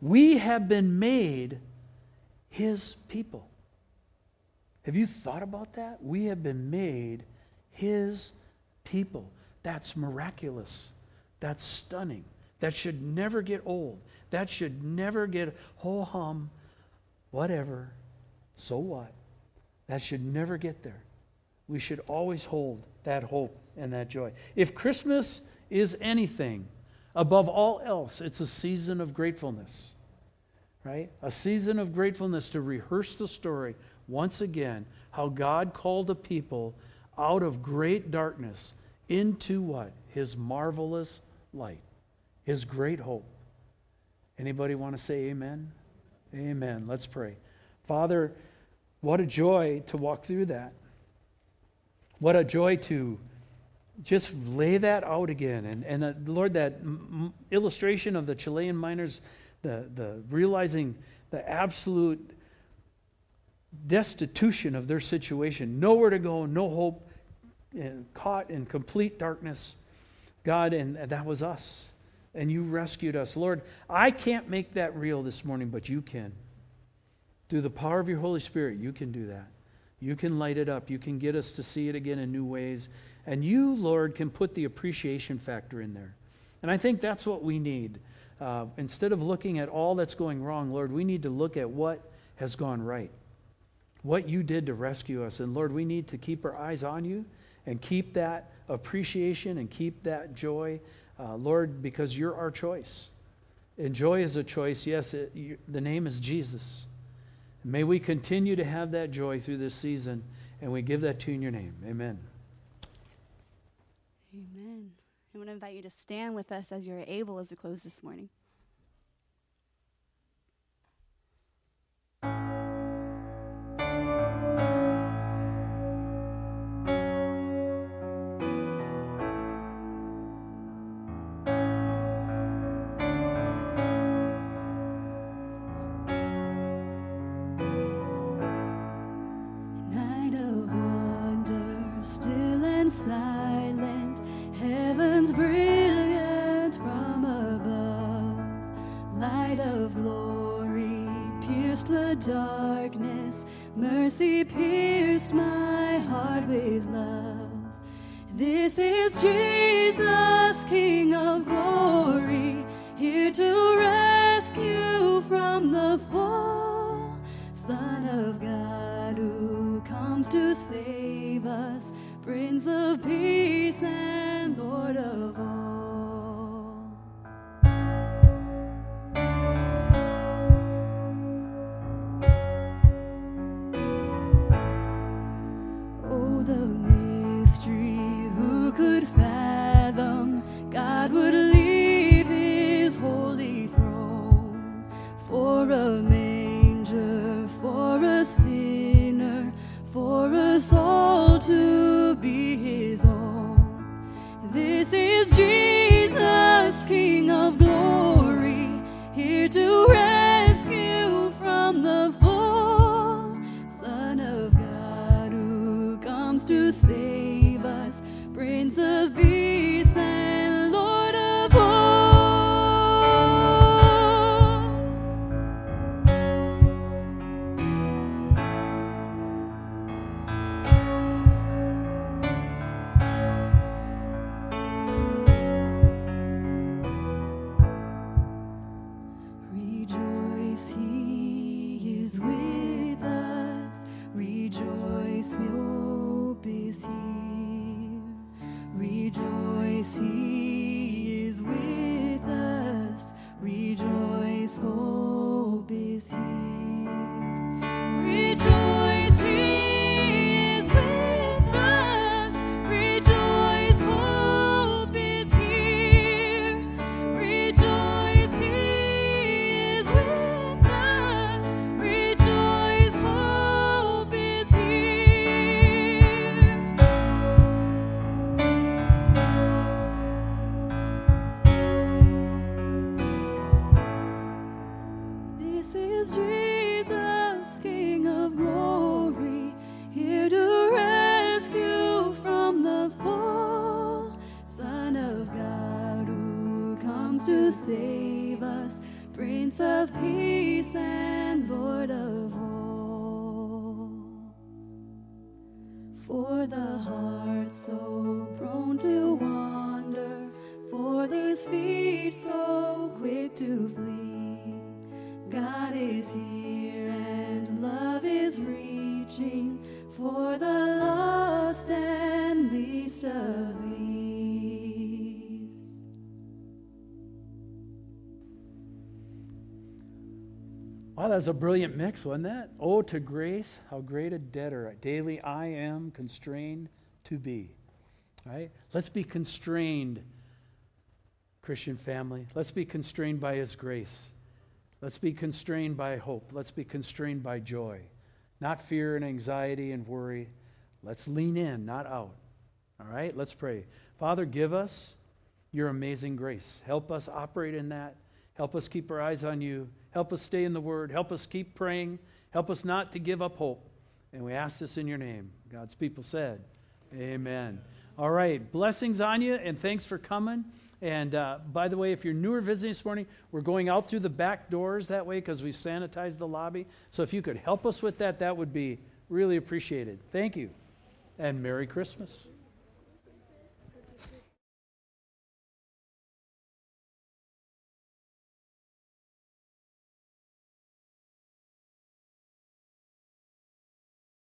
We have been made his people. Have you thought about that? We have been made his people. That's miraculous. That's stunning. That should never get old. That should never get ho hum, whatever, so what. That should never get there. We should always hold that hope and that joy. If Christmas is anything, above all else, it's a season of gratefulness, right? A season of gratefulness to rehearse the story once again how God called a people out of great darkness into what? His marvelous light, his great hope. Anybody want to say amen? Amen. Let's pray. Father, what a joy to walk through that. What a joy to just lay that out again. And, and uh, Lord, that m- illustration of the Chilean miners, the, the realizing the absolute destitution of their situation, nowhere to go, no hope, and caught in complete darkness. God, and that was us. And you rescued us. Lord, I can't make that real this morning, but you can. Through the power of your Holy Spirit, you can do that. You can light it up. You can get us to see it again in new ways. And you, Lord, can put the appreciation factor in there. And I think that's what we need. Uh, instead of looking at all that's going wrong, Lord, we need to look at what has gone right, what you did to rescue us. And Lord, we need to keep our eyes on you and keep that appreciation and keep that joy, uh, Lord, because you're our choice. And joy is a choice. Yes, it, you, the name is Jesus. May we continue to have that joy through this season, and we give that to you in your name. Amen. Amen. I want to invite you to stand with us as you're able as we close this morning. Mercy pierced my heart with love. This is Jesus, King of glory, here to rescue from the fall. Son of God who comes to save us, Prince of Peace and Lord of all. Is Jesus, That's a brilliant mix, wasn't that? Oh, to grace, how great a debtor daily I am constrained to be. Right? Let's be constrained, Christian family. Let's be constrained by His grace. Let's be constrained by hope. Let's be constrained by joy, not fear and anxiety and worry. Let's lean in, not out. All right? Let's pray. Father, give us your amazing grace. Help us operate in that. Help us keep our eyes on you. Help us stay in the Word. Help us keep praying. Help us not to give up hope. And we ask this in your name. God's people said, Amen. All right. Blessings on you, and thanks for coming. And uh, by the way, if you're newer visiting this morning, we're going out through the back doors that way because we sanitized the lobby. So if you could help us with that, that would be really appreciated. Thank you. And Merry Christmas.